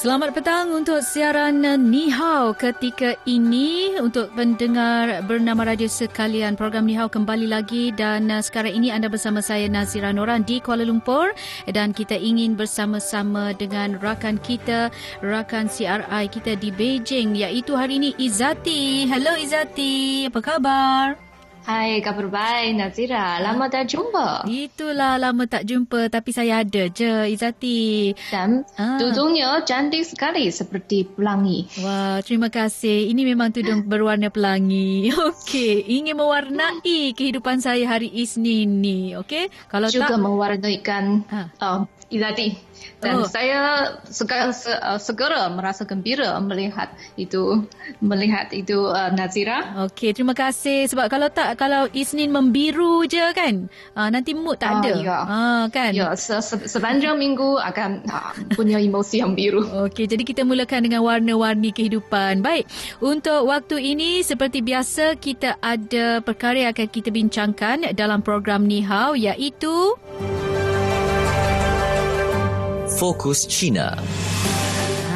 Selamat petang untuk siaran Ni Hao ketika ini untuk pendengar bernama radio sekalian. Program Ni Hao kembali lagi dan uh, sekarang ini anda bersama saya Nazira Noran di Kuala Lumpur dan kita ingin bersama-sama dengan rakan kita, rakan CRI kita di Beijing iaitu hari ini Izati. Hello Izati, apa khabar? Hai, kabar baik Nazira. Lama tak jumpa. Itulah lama tak jumpa tapi saya ada je Izati. Dan ah. tudungnya cantik sekali seperti pelangi. Wah, terima kasih. Ini memang tudung berwarna pelangi. Okey, ingin mewarnai kehidupan saya hari Isnin ni. Okey, kalau Juga tak... Juga mewarnaikan ha. uh, Izati. Dan oh. saya segera, uh, segera merasa gembira melihat itu melihat itu uh, Nazira. Okey, terima kasih sebab kalau tak kalau Isnin membiru je kan, uh, nanti mood tak ada. Uh, ya. Uh, kan? Ya, se- se- sepanjang minggu akan uh, punya emosi yang biru. Okey, jadi kita mulakan dengan warna-warni kehidupan. Baik, untuk waktu ini seperti biasa kita ada perkara yang akan kita bincangkan dalam program Ni Hao iaitu Fokus China.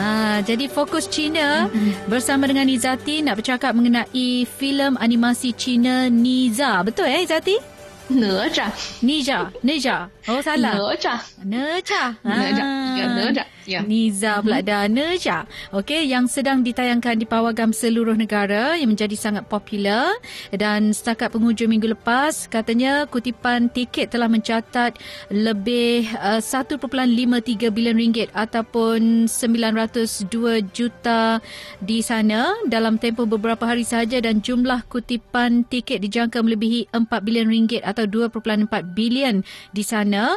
Ha, jadi Fokus China mm-hmm. bersama dengan Izati nak bercakap mengenai filem animasi China Niza. Betul eh Izati? Neja. Nija. Neja. Oh salah. Neja. Neja. Neja. Ya, Neja. Ya. Niza pula mm-hmm. Neja. Okey, yang sedang ditayangkan di pawagam seluruh negara yang menjadi sangat popular dan setakat penghujung minggu lepas katanya kutipan tiket telah mencatat lebih uh, 1.53 bilion ringgit ataupun 902 juta di sana dalam tempoh beberapa hari sahaja dan jumlah kutipan tiket dijangka melebihi 4 bilion ringgit atau 2.4 bilion di sana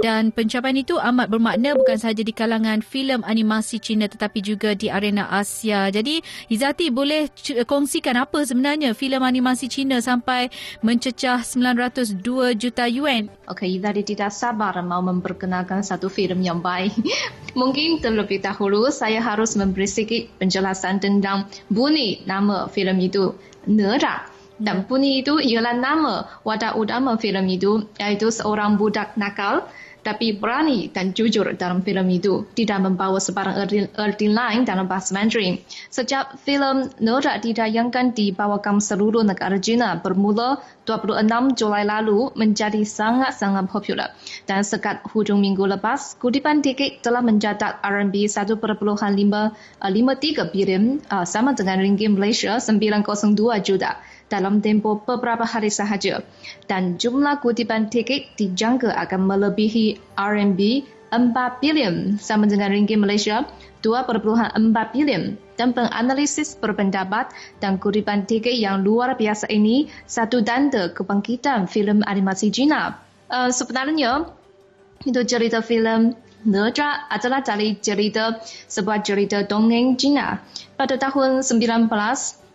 dan pencapaian itu amat bermakna bukan sahaja di kalangan rancangan filem animasi Cina tetapi juga di arena Asia. Jadi Izati boleh kongsikan apa sebenarnya filem animasi Cina sampai mencecah 902 juta yuan? Okey, Izati tidak sabar mau memperkenalkan satu filem yang baik. Mungkin terlebih dahulu saya harus memberi sedikit penjelasan tentang bunyi nama filem itu. Nera. Dan bunyi itu ialah nama wadah utama filem itu iaitu seorang budak nakal tapi berani dan jujur dalam filem itu tidak membawa sebarang erti lain dalam bahasa Mandarin. Sejak filem Nora ditayangkan di bawah seluruh negara China bermula 26 Julai lalu menjadi sangat-sangat popular. Dan sekat hujung minggu lepas, kutipan tiket telah mencatat RMB 1.53 bilion uh, sama dengan ringgit Malaysia 902 juta dalam tempoh beberapa hari sahaja. Dan jumlah kutipan tiket dijangka akan melebihi RMB 4 bilion. Sama dengan ringgit Malaysia 2.4 bilion. Dan penganalisis berpendapat dan kutipan tiket yang luar biasa ini satu tanda kebangkitan filem animasi China. Uh, sebenarnya itu cerita filem Neja adalah dari cerita sebuah cerita dongeng China pada tahun 19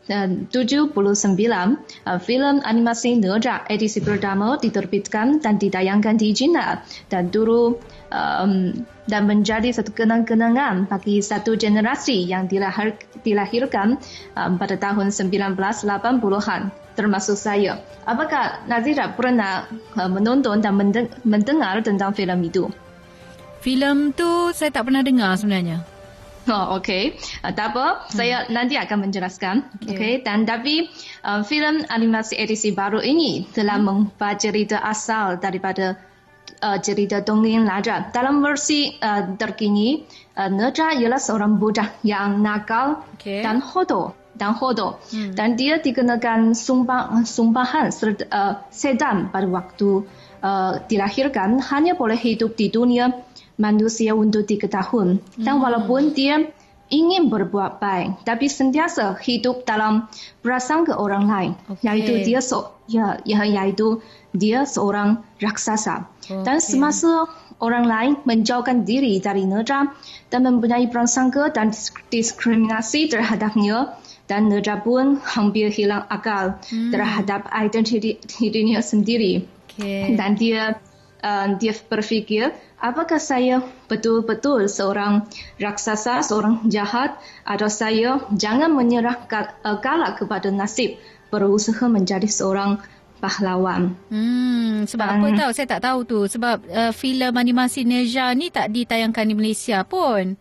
79 uh, filem animasi Naja edisi pertama diterbitkan dan ditayangkan di China dan dulu um, dan menjadi satu kenang-kenangan bagi satu generasi yang dilahir, dilahirkan um, pada tahun 1980-an termasuk saya. Apakah Nazira pernah uh, menonton dan mendengar tentang filem itu? Filem tu saya tak pernah dengar sebenarnya. Oh, okay. Uh, tak apa, hmm. saya nanti akan menjelaskan. Okay. okay. Dan tapi uh, filem animasi edisi baru ini telah hmm. mengubah cerita asal daripada uh, cerita dongeng Raja. Dalam versi uh, terkini, uh, Raja ialah seorang budak yang nakal okay. dan hodoh dan hodoh. Hmm. Dan dia dikenakan sumpah, sumpahan serta, uh, sedang pada waktu uh, dilahirkan hanya boleh hidup di dunia manusia untuk tiga tahun. Dan hmm. walaupun dia ingin berbuat baik, tapi sentiasa hidup dalam prasangka orang lain. Okay. Yaitu dia so, ya, ya, yaitu dia seorang raksasa. Okay. Dan semasa orang lain menjauhkan diri dari Nera dan mempunyai prasangka dan diskriminasi terhadapnya, dan Nera pun hampir hilang akal hmm. terhadap identiti dirinya sendiri. Okay. Dan dia uh, dia berfikir apakah saya betul-betul seorang raksasa, seorang jahat atau saya jangan menyerah uh, kalah kepada nasib berusaha menjadi seorang pahlawan. Hmm, sebab Dan, apa tahu saya tak tahu tu sebab uh, filem animasi Neja ni tak ditayangkan di Malaysia pun.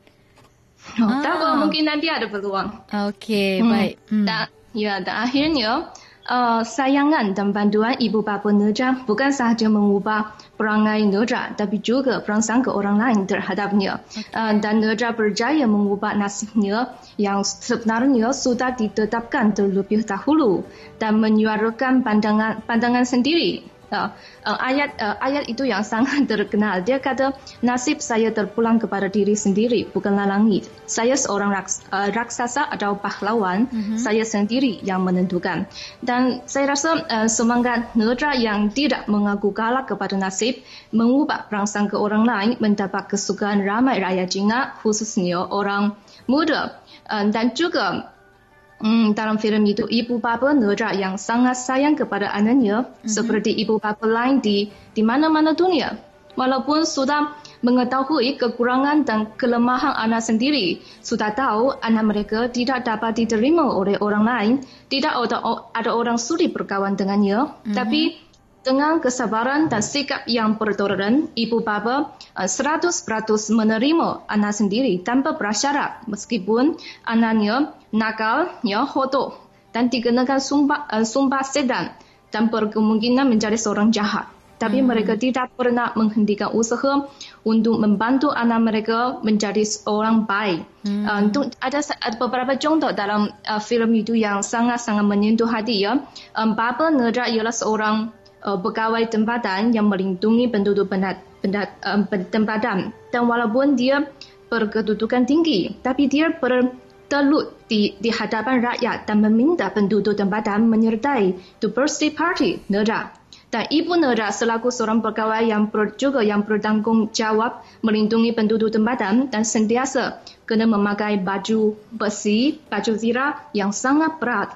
Oh, ah. Tak mungkin nanti ada peluang. Okey, hmm. baik. Hmm. Dan, ya, dan akhirnya uh, sayangan dan bantuan ibu bapa Neja bukan sahaja mengubah perangai Neja tapi juga perasaan ke orang lain terhadapnya. Okay. Uh, dan Neja berjaya mengubah nasibnya yang sebenarnya sudah ditetapkan terlebih dahulu dan menyuarakan pandangan pandangan sendiri Uh, uh, ayat uh, ayat itu yang sangat terkenal. Dia kata nasib saya terpulang kepada diri sendiri, bukanlah langit. Saya seorang raks, uh, raksasa atau pahlawan, mm-hmm. saya sendiri yang menentukan. Dan saya rasa uh, semangat nedra yang tidak mengaku kalah kepada nasib, mengubah perasaan ke orang lain, mendapat kesukaan ramai rakyat Cina, khususnya orang muda. Uh, dan juga Hmm, dalam filem itu ibu bapa Nera yang sangat sayang kepada anaknya mm-hmm. seperti ibu bapa lain di di mana-mana dunia. Walaupun sudah mengetahui kekurangan dan kelemahan anak sendiri, sudah tahu anak mereka tidak dapat diterima oleh orang lain, tidak ada, ada orang sudi berkawan dengannya, mm-hmm. tapi dengan kesabaran dan sikap yang bertoleran, ibu bapa uh, 100% menerima anak sendiri tanpa bersyarat meskipun anaknya nakal, ya, hodoh dan dikenakan sumpah, uh, sumpah sedan dan berkemungkinan menjadi seorang jahat. Tapi hmm. mereka tidak pernah menghentikan usaha untuk membantu anak mereka menjadi seorang baik. Hmm. Uh, ada, ada beberapa contoh dalam uh, filem itu yang sangat-sangat menyentuh hati. Ya. Um, Bapa Nera ialah seorang uh, pegawai tempatan yang melindungi penduduk pendat, pendat, um, tempatan. Dan walaupun dia berkedudukan tinggi, tapi dia ber, telut di, di hadapan rakyat dan meminta penduduk tempatan menyertai The Birthday Party Nera. Dan Ibu Nera selaku seorang pegawai yang ber, juga yang bertanggungjawab melindungi penduduk tempatan dan sentiasa kena memakai baju besi, baju zira yang sangat berat.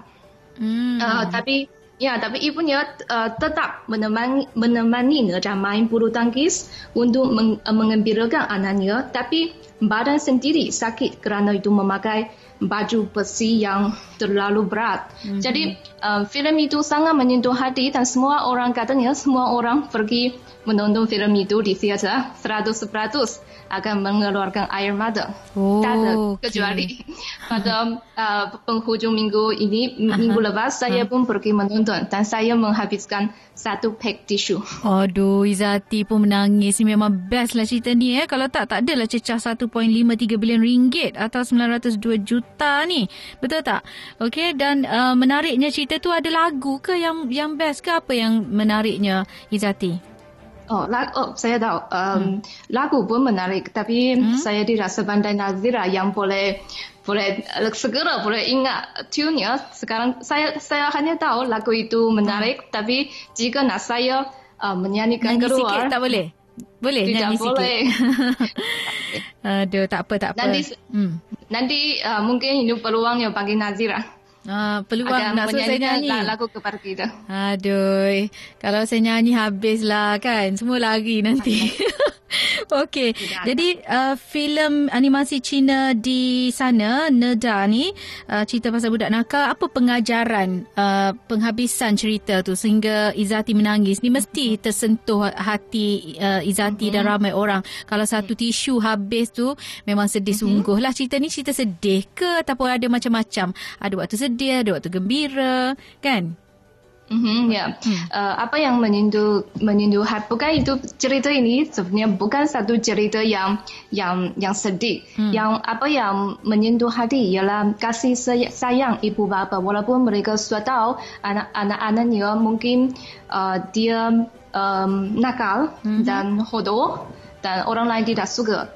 Hmm. Uh, tapi Ya, tapi ibunya uh, tetap menemani, menemani Nera main bulu tangkis untuk meng, uh, mengembirakan anaknya. Tapi badan sendiri sakit kerana itu memakai baju besi yang terlalu berat. Mm-hmm. Jadi, uh, filem itu sangat menyentuh hati dan semua orang katanya semua orang pergi menonton filem itu di teater 100% akan mengeluarkan air mata. Oh, tak ada kecuali pada uh, penghujung minggu ini, minggu lepas saya pun pergi menonton dan saya menghabiskan satu pack tisu. Aduh, Izati pun menangis. Memang best lah cerita ni eh. Kalau tak, tak adalah cecah 1.53 bilion ringgit atau 902 juta ni. Betul tak? Okey, dan uh, menariknya cerita tu ada lagu ke yang yang best ke apa yang menariknya Izati? Oh, lag, oh saya tahu. Um, hmm. Lagu pun menarik, tapi hmm? saya tidak sepandai Nazira yang boleh boleh segera boleh ingat tune-nya. Sekarang saya saya hanya tahu lagu itu menarik, hmm. tapi jika nak saya uh, menyanyikan nyanyi keluar, sikit tak boleh. Boleh tidak nyanyi boleh. sikit. Aduh, tak apa, tak apa. Nanti, hmm. nanti uh, mungkin ini peluang yang bagi Nazira. Ah, peluang Akan nak suruh saya nyanyi. lagu kepada kita. Aduh, kalau saya nyanyi habislah kan. Semua lari nanti. Okey. Jadi uh, filem animasi Cina di sana Neda ni uh, cerita pasal budak nakal apa pengajaran uh, penghabisan cerita tu sehingga Izati menangis ni mesti tersentuh hati uh, Izati uh-huh. dan mhm. ramai orang. Kalau satu tisu habis tu memang sedih uh-huh. sungguh lah cerita ni cerita sedih ke ataupun ada macam-macam. Ada waktu sedih, ada waktu gembira, kan? Mm-hmm, ya, hmm. uh, apa yang menyentuh menyentuh hati bukan itu cerita ini sebenarnya bukan satu cerita yang yang yang sedih. Hmm. Yang apa yang menyentuh hati ialah kasih sayang ibu bapa walaupun mereka sudah tahu anak-anak-anaknya mungkin uh, dia um, nakal hmm. dan hodoh dan orang lain tidak suka,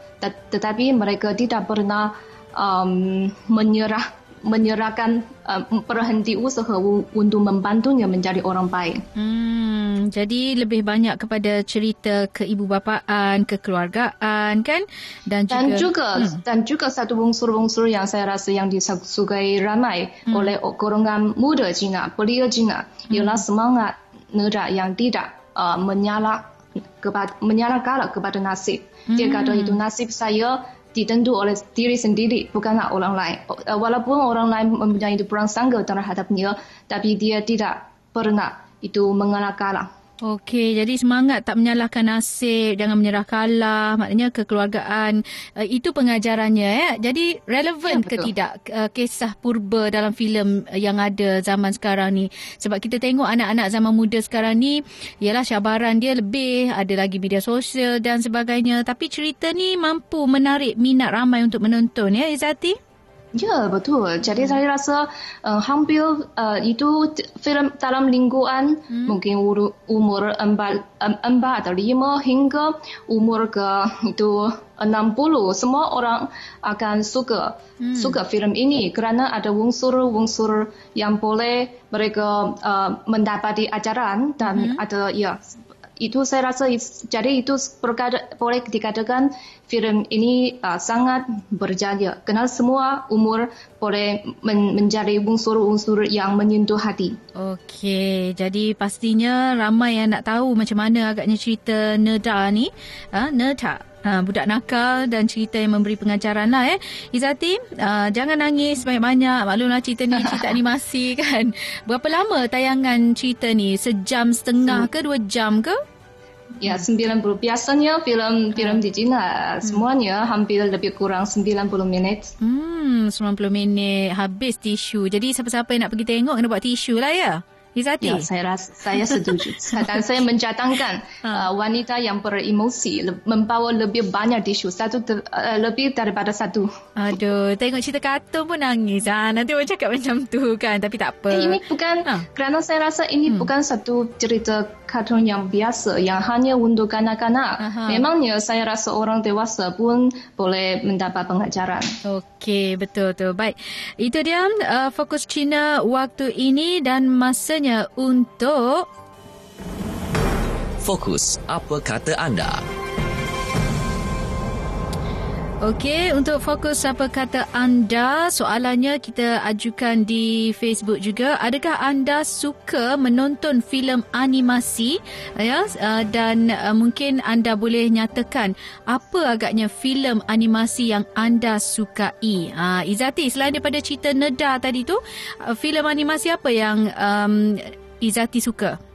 tetapi mereka tidak pernah um, menyerah menyerahkan uh, berhenti usaha untuk membantunya menjadi orang baik. Hmm, jadi lebih banyak kepada cerita keibubapaan, kekeluargaan kan dan juga dan juga, hmm. dan juga satu unsur-unsur yang saya rasa yang disukai ramai hmm. oleh golongan muda Cina, belia Cina hmm. ialah semangat negara yang tidak uh, menyalak kepada menyalahkan kepada nasib. Dia Hmm. kata itu nasib saya ditentu oleh diri sendiri, bukanlah orang lain. Uh, Walaupun orang lain mempunyai prasangka terhadapnya, tapi dia tidak pernah itu mengalah kalah. Okey, jadi semangat tak menyalahkan nasib, jangan menyerah kalah, maknanya kekeluargaan. Uh, itu pengajarannya. Eh? Jadi relevan Ya, ke tidak uh, kisah purba dalam filem yang ada zaman sekarang ni? Sebab kita tengok anak-anak zaman muda sekarang ni, ialah cabaran dia lebih, ada lagi media sosial dan sebagainya. Tapi cerita ni mampu menarik minat ramai untuk menonton ya Izati? Ya, betul. Jadi saya rasa uh, hampir uh, itu filem dalam lingkungan hmm. mungkin umur, umur empat, em- empat atau lima hingga umur ke itu enam puluh. Semua orang akan suka hmm. suka filem ini kerana ada unsur-unsur yang boleh mereka uh, mendapati ajaran dan hmm. ada ya itu saya rasa jadi itu berkata, boleh dikatakan filem ini uh, sangat berjaya kerana semua umur boleh men- mencari unsur-unsur yang menyentuh hati. Okey, jadi pastinya ramai yang nak tahu macam mana agaknya cerita Neda ni. Ha, Neda. Ha, budak nakal dan cerita yang memberi pengajaran lah eh. Izati, uh, jangan nangis banyak-banyak. Maklumlah cerita ni cerita animasi kan. Berapa lama tayangan cerita ni? Sejam setengah ke dua jam ke? Ya, 90 biasanya filem filem di China semuanya hampir lebih kurang 90 minit. Hmm, 90 minit. Habis tisu. Jadi siapa-siapa yang nak pergi tengok kena buat tisu lah ya? Izati? Ya, saya rasa saya setuju. Dan saya mencatatkan uh, wanita yang beremosi le- membawa lebih banyak tisu, satu ter- uh, lebih daripada satu. Aduh, tengok cerita kartun pun nangis. Ha, nanti orang cakap macam tu kan. Tapi tak apa. Eh, ini bukan Ha. kerana saya rasa ini bukan satu cerita kartun yang biasa yang hanya untuk kanak-kanak. Aha. Memangnya saya rasa orang dewasa pun boleh mendapat pengajaran. Okey, betul tu. Baik. Itu dia uh, fokus Cina waktu ini dan masanya untuk Fokus, apa kata anda? Okey, untuk fokus apa kata anda, soalannya kita ajukan di Facebook juga. Adakah anda suka menonton filem animasi? Ya, uh, dan uh, mungkin anda boleh nyatakan apa agaknya filem animasi yang anda sukai. Uh, Izati, selain daripada cerita Neda tadi tu, uh, filem animasi apa yang um, Izati suka?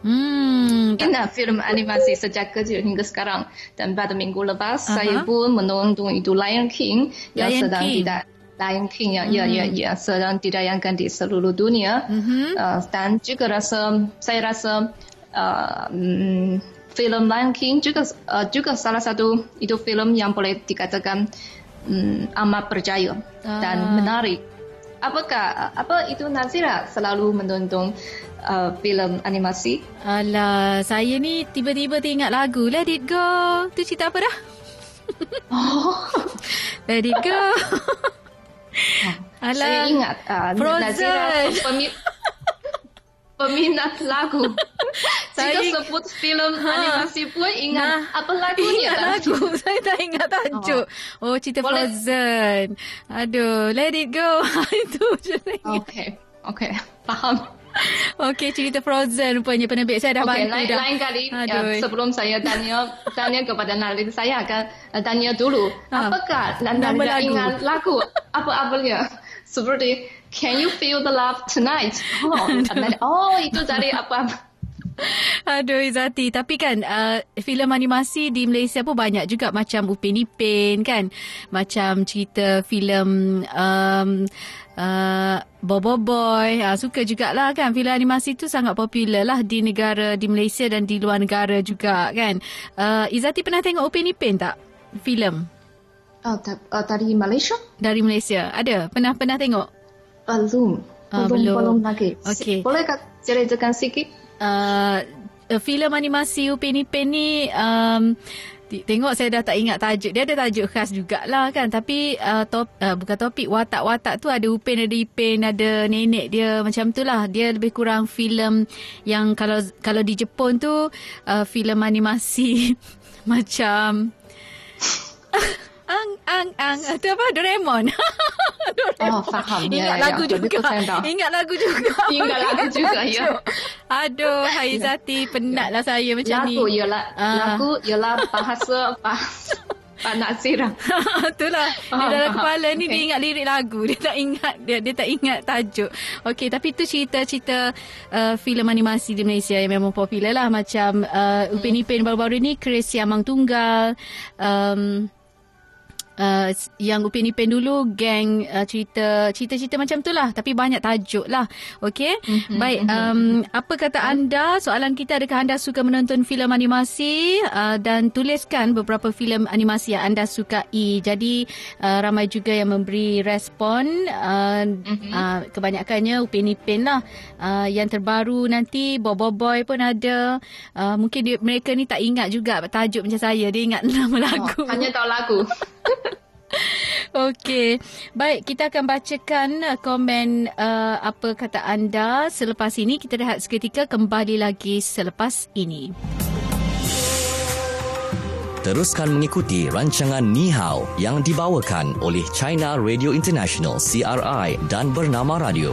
Hmm, Indah filem animasi sejak kecil hingga sekarang. Dan pada minggu lepas, Aha. saya pun menonton itu Lion King yang Lion sedang King. tidak Lion King ya, ya, ya, ya, sedang ditayangkan di seluruh dunia. Mhm. Uh, dan juga rasa, saya rasa uh, mm, filem Lion King juga uh, juga salah satu itu filem yang boleh dikatakan mm, amat berjaya Ah. dan menarik. Apakah apa itu Nazira selalu menonton uh, filem animasi? Alah, saya ni tiba-tiba teringat lagu Let It Go. Tu cerita apa dah? Oh, Let It Go. Alah. saya ingat uh, Frozen. Nazira pemi- peminat lagu. Saya- Jika sebut filem animasi pun ingat Nah, apa lagunya Ingat lagu. Saya tak ingat tajuk. Oh, cerita Boleh. Frozen. Aduh, Let It Go. Itu je saya. Okey, okey, faham. Okey, cerita Frozen rupanya penerbit saya dah Okey, bantu lain, dah. lain kali ya, sebelum saya tanya tanya kepada Nalit, saya akan uh, tanya dulu. Ha. Apakah lagu. ingat lagu apa-apanya? Seperti Can You Feel the Love Tonight? Oh, oh itu dari apa-apa. Aduh Izati Tapi kan uh, filem animasi di Malaysia pun banyak juga Macam Upin Ipin kan Macam cerita filem um, uh, Bobo Boy uh, Suka jugalah kan Filem animasi tu sangat popular lah Di negara Di Malaysia dan di luar negara juga kan uh, Izati pernah tengok Upin Ipin tak? Filem Oh, ta- uh, dari Malaysia? dari Malaysia Ada? Pernah pernah tengok? Belum. Ah, belum, belum. belum lagi. Okey. Bolehkah ceritakan sikit? uh, filem animasi Upin Ipin ni um, tengok saya dah tak ingat tajuk dia ada tajuk khas jugalah kan tapi uh, top, uh, bukan topik watak-watak tu ada Upin ada Ipin ada nenek dia macam tu lah dia lebih kurang filem yang kalau kalau di Jepun tu uh, filem animasi macam ang ang ang itu apa Doraemon. Doraemon. Oh, faham. Ingat ya, lagu ya. juga. Ingat lagu juga. Ingat lagu juga ya. Aduh, Hai Zati penatlah saya macam lagu, ni. Lagu ialah uh. lagu ialah bahasa bahasa Pak Nasir lah. Itulah. Dia dalam kepala ni okay. dia ingat lirik lagu. Dia tak ingat dia, dia tak ingat tajuk. Okey, tapi tu cerita-cerita uh, filem animasi di Malaysia yang memang popular lah. Macam uh, Upin Ipin baru-baru ni, Chris Yamang Tunggal. Um, Uh, yang Upin Ipin dulu geng uh, cerita cerita-cerita macam tu lah. Tapi banyak tajuk lah. Okey? Mm-hmm, baik um, apa kata anda? Soalan kita adakah anda suka menonton filem animasi? Uh, dan tuliskan beberapa filem animasi yang anda sukai. Jadi uh, ramai juga yang memberi respon uh, mm-hmm. uh, kebanyakannya Upin Ipin lah. Uh, yang terbaru nanti Bobo Boy pun ada. Uh, mungkin dia, mereka ni tak ingat juga tajuk macam saya. Dia ingat nama lagu. Oh, hanya tahu lagu Okey. Baik, kita akan bacakan uh, komen uh, apa kata anda selepas ini. Kita rehat seketika kembali lagi selepas ini. Teruskan mengikuti rancangan Ni Hao yang dibawakan oleh China Radio International CRI dan Bernama Radio.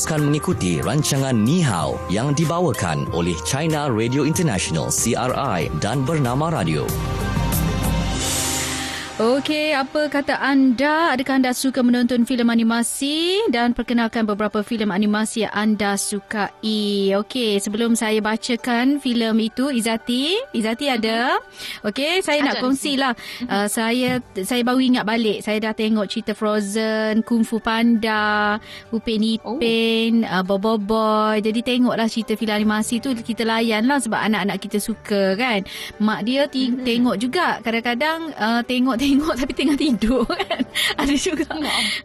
Teruskan mengikuti rancangan Ni Hao yang dibawakan oleh China Radio International CRI dan Bernama Radio. Okey, apa kata anda? Adakah anda suka menonton filem animasi dan perkenalkan beberapa filem animasi yang anda sukai? Okey, sebelum saya bacakan filem itu, Izati, Izati ada? Okey, saya ada. nak kongsilah. Uh, saya saya baru ingat balik. Saya dah tengok cerita Frozen, Kung Fu Panda, Upin Ipin, oh. uh, Bobo Boy. Jadi tengoklah cerita filem animasi tu kita layanlah sebab anak-anak kita suka kan. Mak dia t- mm-hmm. tengok juga. Kadang-kadang uh, tengok tengok tapi tengah tidur kan. Ada juga.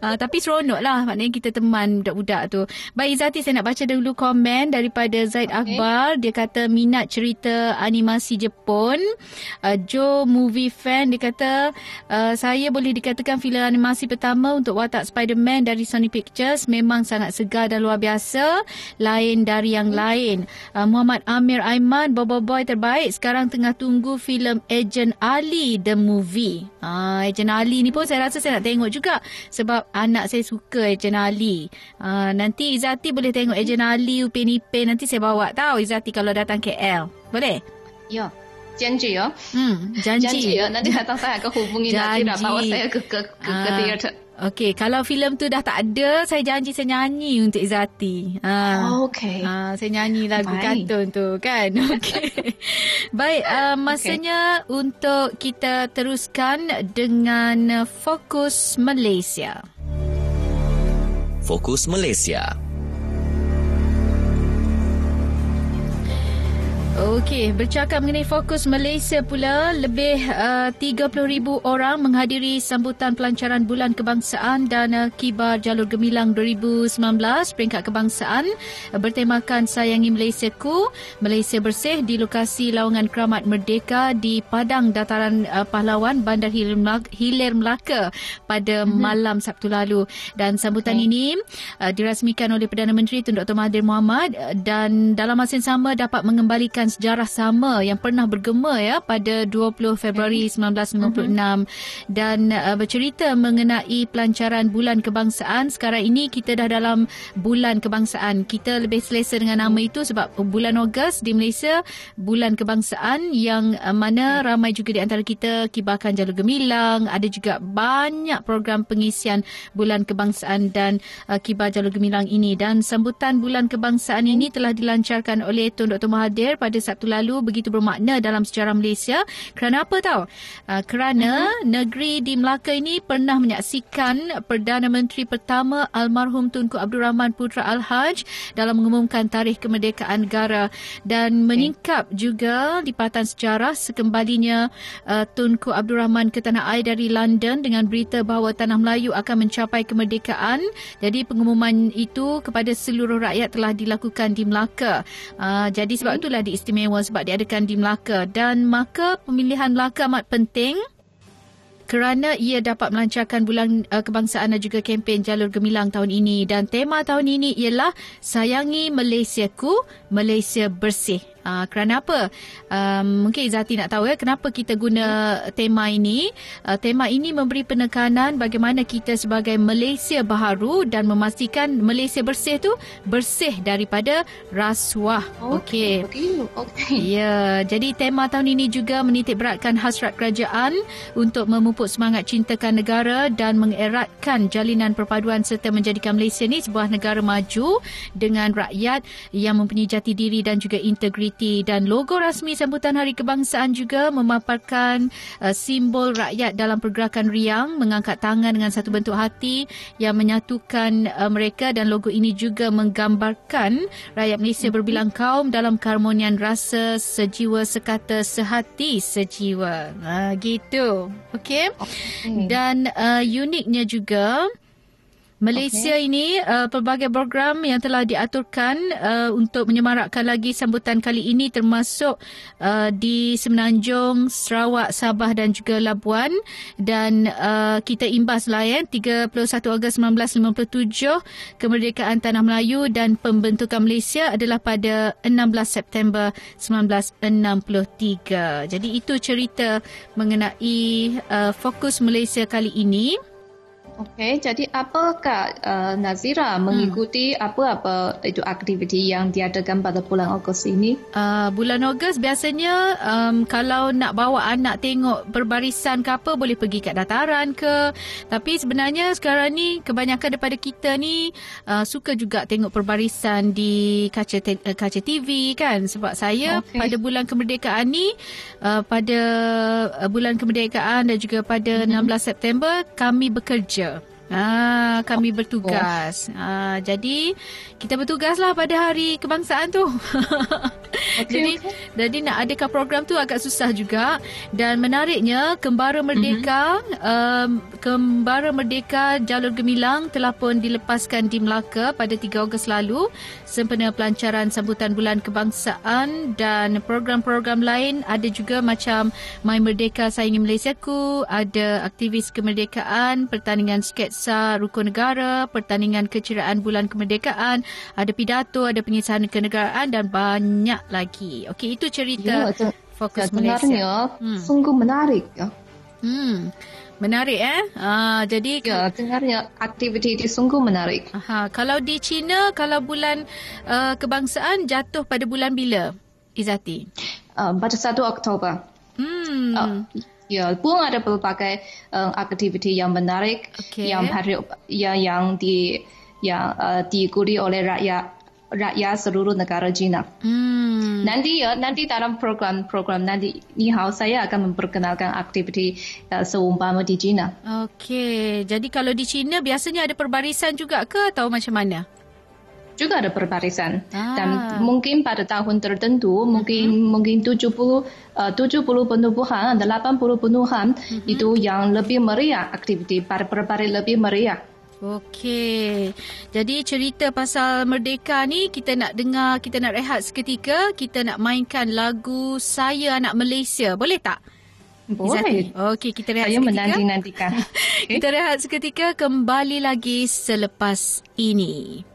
Uh, tapi seronok lah. Maknanya kita teman budak-budak tu. Baik Zati saya nak baca dulu komen daripada Zaid okay. Akbar. Dia kata minat cerita animasi Jepun. Uh, Joe movie fan. Dia kata uh, saya boleh dikatakan filem animasi pertama untuk watak Spider-Man dari Sony Pictures. Memang sangat segar dan luar biasa. Lain dari yang hmm. lain. Uh, Muhammad Amir Aiman. Bobo Boy terbaik. Sekarang tengah tunggu filem Agent Ali The Movie. Uh, Ejen Ali ni pun saya rasa saya nak tengok juga sebab anak saya suka Ejen Ali. Uh, nanti Izati boleh tengok Ejen Ali, Upin Ipin. Nanti saya bawa tahu Izati kalau datang KL. Boleh? Ya. Janji ya. Hmm, janji. Janji ya. Nanti datang saya akan hubungi janji. nanti bawa saya ke ke ke, ke uh, theater. Okey, kalau filem tu dah tak ada, saya janji saya nyanyi untuk Izati. Ha. Oh, okey. Ha, saya nyanyi lagu Baik. kartun tu kan. Okey. Baik, uh, masanya okay. untuk kita teruskan dengan Fokus Malaysia. Fokus Malaysia. Okey, bercakap mengenai fokus Malaysia pula, lebih uh, 30,000 orang menghadiri sambutan pelancaran Bulan Kebangsaan dan uh, Kibar Jalur Gemilang 2019 peringkat kebangsaan uh, bertemakan Sayangi Malaysia Ku, Malaysia Bersih di lokasi Lawangan Keramat Merdeka di Padang Dataran uh, Pahlawan Bandar Hilir Melaka, Hilir Melaka pada mm-hmm. malam Sabtu lalu dan sambutan okay. ini uh, dirasmikan oleh Perdana Menteri Tun Dr. Mahathir Mohamad uh, dan dalam masa yang sama dapat mengembalikan merupakan sejarah sama yang pernah bergema ya pada 20 Februari 1956 uh-huh. dan uh, bercerita mengenai pelancaran bulan kebangsaan sekarang ini kita dah dalam bulan kebangsaan. Kita lebih selesa dengan nama itu sebab bulan Ogos di Malaysia bulan kebangsaan yang uh, mana ramai juga di antara kita kibarkan jalur gemilang ada juga banyak program pengisian bulan kebangsaan dan uh, kibar jalur gemilang ini. Dan sambutan bulan kebangsaan ini telah dilancarkan oleh Tun Dr Mahathir pada pada Sabtu lalu begitu bermakna dalam sejarah Malaysia. Kerana apa tahu? Uh, kerana uh-huh. negeri di Melaka ini pernah menyaksikan Perdana Menteri pertama almarhum Tunku Abdul Rahman Putra Al-Haj dalam mengumumkan tarikh kemerdekaan negara dan menyingkap juga lipatan sejarah sekembalinya uh, Tunku Abdul Rahman ke tanah air dari London dengan berita bahawa tanah Melayu akan mencapai kemerdekaan. Jadi pengumuman itu kepada seluruh rakyat telah dilakukan di Melaka. Uh, jadi sebab itulah di istimewa sebab diadakan di Melaka. Dan maka pemilihan Melaka amat penting kerana ia dapat melancarkan bulan uh, kebangsaan dan juga kempen jalur gemilang tahun ini. Dan tema tahun ini ialah sayangi Malaysiaku Malaysia bersih Uh, kerana apa? Um, mungkin Izati nak tahu ya kenapa kita guna tema ini. Uh, tema ini memberi penekanan bagaimana kita sebagai Malaysia baharu dan memastikan Malaysia bersih tu bersih daripada rasuah. Okey. Okey. Okay. Ya, jadi tema tahun ini juga menitik beratkan hasrat kerajaan untuk memupuk semangat cintakan negara dan mengeratkan jalinan perpaduan serta menjadikan Malaysia ni sebuah negara maju dengan rakyat yang mempunyai jati diri dan juga integriti Unity dan logo rasmi sambutan Hari Kebangsaan juga memaparkan uh, simbol rakyat dalam pergerakan riang mengangkat tangan dengan satu bentuk hati yang menyatukan uh, mereka dan logo ini juga menggambarkan rakyat Malaysia berbilang kaum dalam keharmonian rasa sejiwa sekata sehati sejiwa. Uh, gitu. Okey. Okay. Dan uh, uniknya juga Malaysia okay. ini uh, pelbagai program yang telah diaturkan uh, untuk menyemarakkan lagi sambutan kali ini termasuk uh, di Semenanjung, Sarawak, Sabah dan juga Labuan dan uh, kita imbas layan 31 Ogos 1957 kemerdekaan Tanah Melayu dan pembentukan Malaysia adalah pada 16 September 1963. Jadi itu cerita mengenai uh, fokus Malaysia kali ini. Okey, jadi apakah uh, Nazira mengikuti hmm. apa-apa itu aktiviti yang diadakan pada bulan Ogos ini? Uh, bulan Ogos biasanya um, kalau nak bawa anak tengok berbarisan ke apa boleh pergi kat dataran ke. Tapi sebenarnya sekarang ni kebanyakan daripada kita ni uh, suka juga tengok berbarisan di kaca te- uh, kaca TV kan sebab saya okay. pada bulan kemerdekaan ni uh, pada uh, bulan kemerdekaan dan juga pada mm-hmm. 16 September kami bekerja Ah, kami bertugas. Ah, jadi kita bertugaslah pada hari kebangsaan tu. Okay, jadi okay. jadi nak adakan program tu agak susah juga dan menariknya Kembara Merdeka mm-hmm. um, Kembara Merdeka Jalur Gemilang telah pun dilepaskan di Melaka pada 3 Ogos lalu sempena pelancaran sambutan bulan kebangsaan dan program-program lain ada juga macam My Merdeka Sayangi Malaysiaku, ada aktivis kemerdekaan, pertandingan sketsa rukun negara, pertandingan keceriaan bulan kemerdekaan, ada pidato, ada pengisahan kenegaraan dan banyak lagi. Okey, itu cerita ya, fokus Malaysia. Hmm. sungguh menarik. Ya. Hmm. Menarik eh. Ah, jadi ya, dengarnya aktiviti itu sungguh menarik. Aha, kalau di China kalau bulan uh, kebangsaan jatuh pada bulan bila? Izati. Uh, pada 1 Oktober. Hmm. Uh, ya, pun ada pelbagai uh, aktiviti yang menarik okay. yang hari ya, yang di yang uh, diikuti oleh rakyat rakyat seluruh negara China. Hmm. Nanti ya, nanti dalam program-program nanti ni hao saya akan memperkenalkan aktiviti uh, seumpama di China. Okey, jadi kalau di China biasanya ada perbarisan juga ke atau macam mana? Juga ada perbarisan ah. dan mungkin pada tahun tertentu mungkin uh-huh. mungkin 70 uh, 70 penubuhan dan 80 penubuhan uh-huh. itu yang lebih meriah aktiviti pada perbarisan lebih meriah. Okey. Jadi cerita pasal Merdeka ni kita nak dengar, kita nak rehat seketika, kita nak mainkan lagu Saya Anak Malaysia. Boleh tak? Boleh. Okey, kita rehat Saya seketika. Saya menanti-nantikan. kita rehat seketika kembali lagi selepas ini.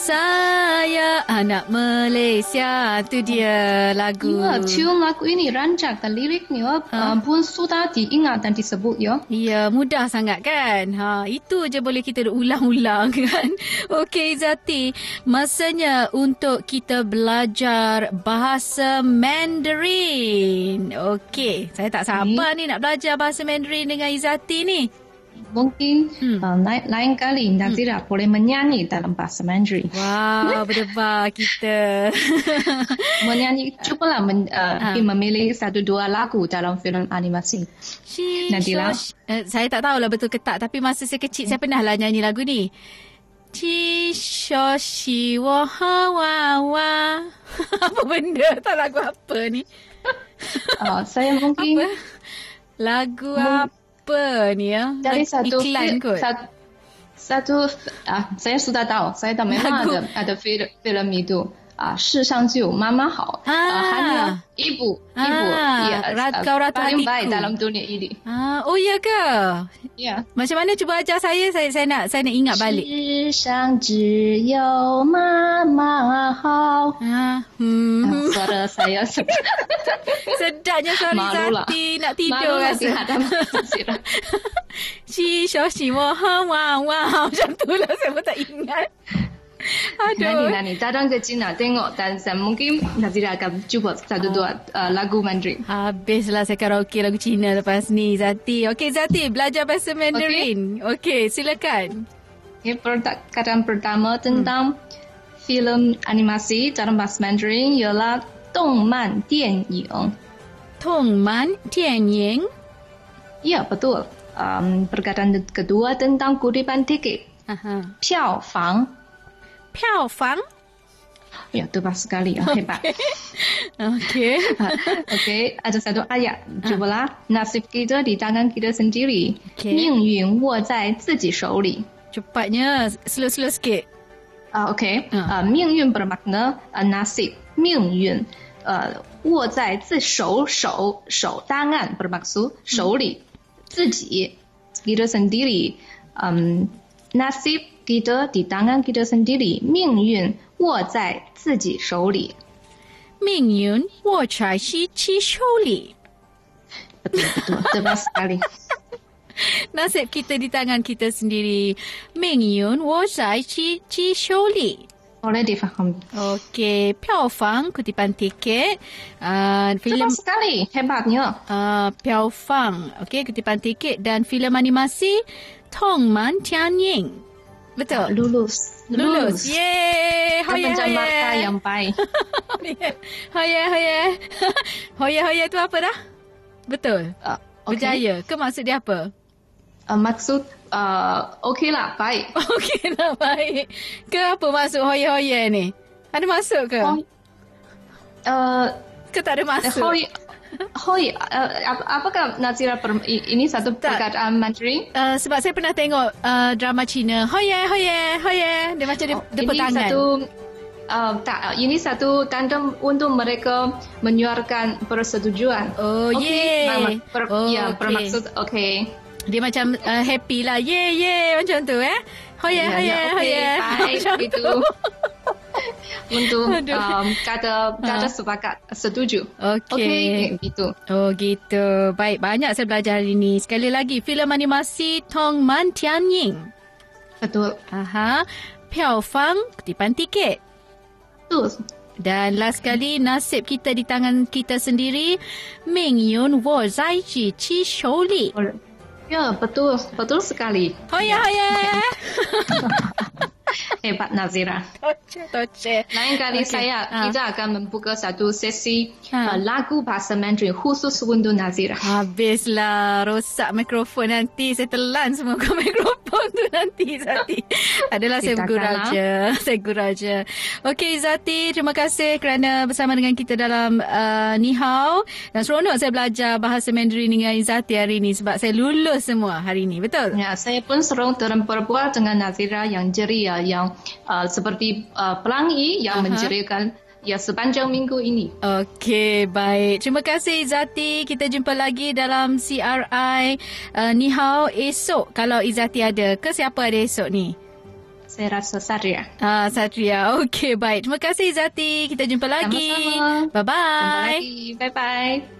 saya anak Malaysia tu dia lagu. Ya, tune lagu ini rancak dan liriknya ha? uh, pun sudah diingat dan disebut ya. Ya, mudah sangat kan. Ha, itu je boleh kita ulang-ulang kan. Okey Zati, masanya untuk kita belajar bahasa Mandarin. Okey, saya tak sabar ni nak belajar bahasa Mandarin dengan Izati ni mungkin hmm. uh, lain, lain kali Nazira hmm. boleh menyanyi dalam bahasa Mandarin. Wow, berdebar kita. menyanyi, cubalah men, uh, ha. memilih satu dua lagu dalam filem animasi. Nadila. Uh, saya tak tahulah betul ke tak, tapi masa saya kecil hmm. saya pernah lah nyanyi lagu ni. Chi sho shi wo ha wa wa. apa benda? Tak lagu apa ni? uh, saya mungkin... Apa? Lagu apa? Apa ni ya? Dari satu iklan kot. Satu, satu ah, saya sudah tahu. Saya tahu memang ada ada film film itu. 啊，世上就有妈妈好。啊，hanya ibu, ibu. Ya, rat kau ratu paling baik dalam dunia ini. Ah, oh iya ke? Ya. Macam mana cuba ajar saya? Saya saya nak saya nak ingat balik. 世上只有妈妈好。Ah, hmm. Suara saya sedapnya suara Zati nak tidur rasa. Si Shoshi wah wah wah macam tu lah saya pun tak ingat. Aduh. Nani, nani. Dadang kecil nak tengok dan mungkin nanti akan cuba satu dua uh, lagu Mandarin. Habislah saya karaoke lagu Cina lepas ni, Zati. Okey, Zati. Belajar bahasa Mandarin. Okey, okay, silakan. Okay, perkataan pertama tentang hmm. filem animasi dalam bahasa Mandarin ialah Dongman Dianying. Dongman Dianying? Ya, betul. Um, perkataan kedua tentang kutipan tiket. Aha. Piao Fang. 票房。Ya, tepat sekali. Oh, hebat. Okey. Okey, ada satu ayat. Cubalah. Nasib kita di tangan kita sendiri. Okay. 命运握在自己手里. Cepatnya, slow-slow sikit. Uh, Okey. Uh. Uh, 命运 bermakna uh, nasib. 命运 uh, 握在自手手手 tangan bermaksud 手里、嗯、自己 kita sendiri um, nasib kita di tangan kita sendiri，命运握在自己手里。命运握在自己手里。Betul, betul. Tepat sekali. Nasib kita di tangan kita sendiri. 命运握在自己手里。Boleh difahami. Okey, 票房 kutipan tiket. Uh, filem Cepat sekali, hebatnya. Uh, 票房, okey, kutipan tiket dan filem animasi Tong Man Tian Ying. Betul. Uh, lulus. Lulus. Yeay. Hoye, hoye. Yang baik. hoye, hoye. hoye, hoye tu apa dah? Betul. Uh, okay. Berjaya. Ke maksud dia apa? Uh, maksud uh, okey lah, baik. Okey lah, baik. Ke apa maksud hoye-hoye ni? Ada masuk ke? Uh, ke tak ada masuk? Hoye, Hoi, uh, apakah Nazira per, ini satu perkataan Mandarin? Uh, sebab saya pernah tengok uh, drama Cina. Hoye, hoye, hoye. Dia macam dia, oh, dia ini tangan. Satu, uh, tak, ini satu tanda untuk mereka menyuarakan persetujuan. Oh, okay. ye. Per, oh, ya, okay. bermaksud, okay. Dia macam uh, happy lah. Ye, ye, macam tu eh. Hoye, ya, hoye, ya, okay, hoye. Baik, itu. untuk um, kata kata ha. sepakat setuju. Okey. Okay, gitu. Oh gitu. Baik, banyak saya belajar hari ini. Sekali lagi, filem animasi Tong Man Tian Ying. Betul. Aha. Piao Fang, kutipan tiket. Betul. Dan last sekali, nasib kita di tangan kita sendiri. Ming Yun Wo Zai Ji Qi Shou Li. Ya, betul. Betul sekali. Hoya, hoya. Hebat Nazira. Toce, toce. Lain kali okay. saya ha. kita akan membuka satu sesi ha. uh, lagu bahasa Mandarin khusus untuk Nazira. Habislah rosak mikrofon nanti. Saya telan semua ke mikrofon tu nanti Zati. Adalah saya gurau je. Saya gurau je. Okey Zati, terima kasih kerana bersama dengan kita dalam uh, Nihao. Dan seronok saya belajar bahasa Mandarin dengan Zati hari ini sebab saya lulus semua hari ini. Betul? Ya, saya pun seronok dalam berbual dengan Nazira yang ceria yang yang uh, seperti uh, pelangi yang uh-huh. menceriakan ya sepanjang minggu ini. Okey, baik. Terima kasih Izati. Kita jumpa lagi dalam CRI uh, Nihao esok kalau Izati ada. Ke siapa ada esok ni? Saya rasa Satria. Ah, Satria. Okey, baik. Terima kasih Izati. Kita jumpa lagi. Sama-sama. Bye-bye. Jumpa lagi. Bye-bye.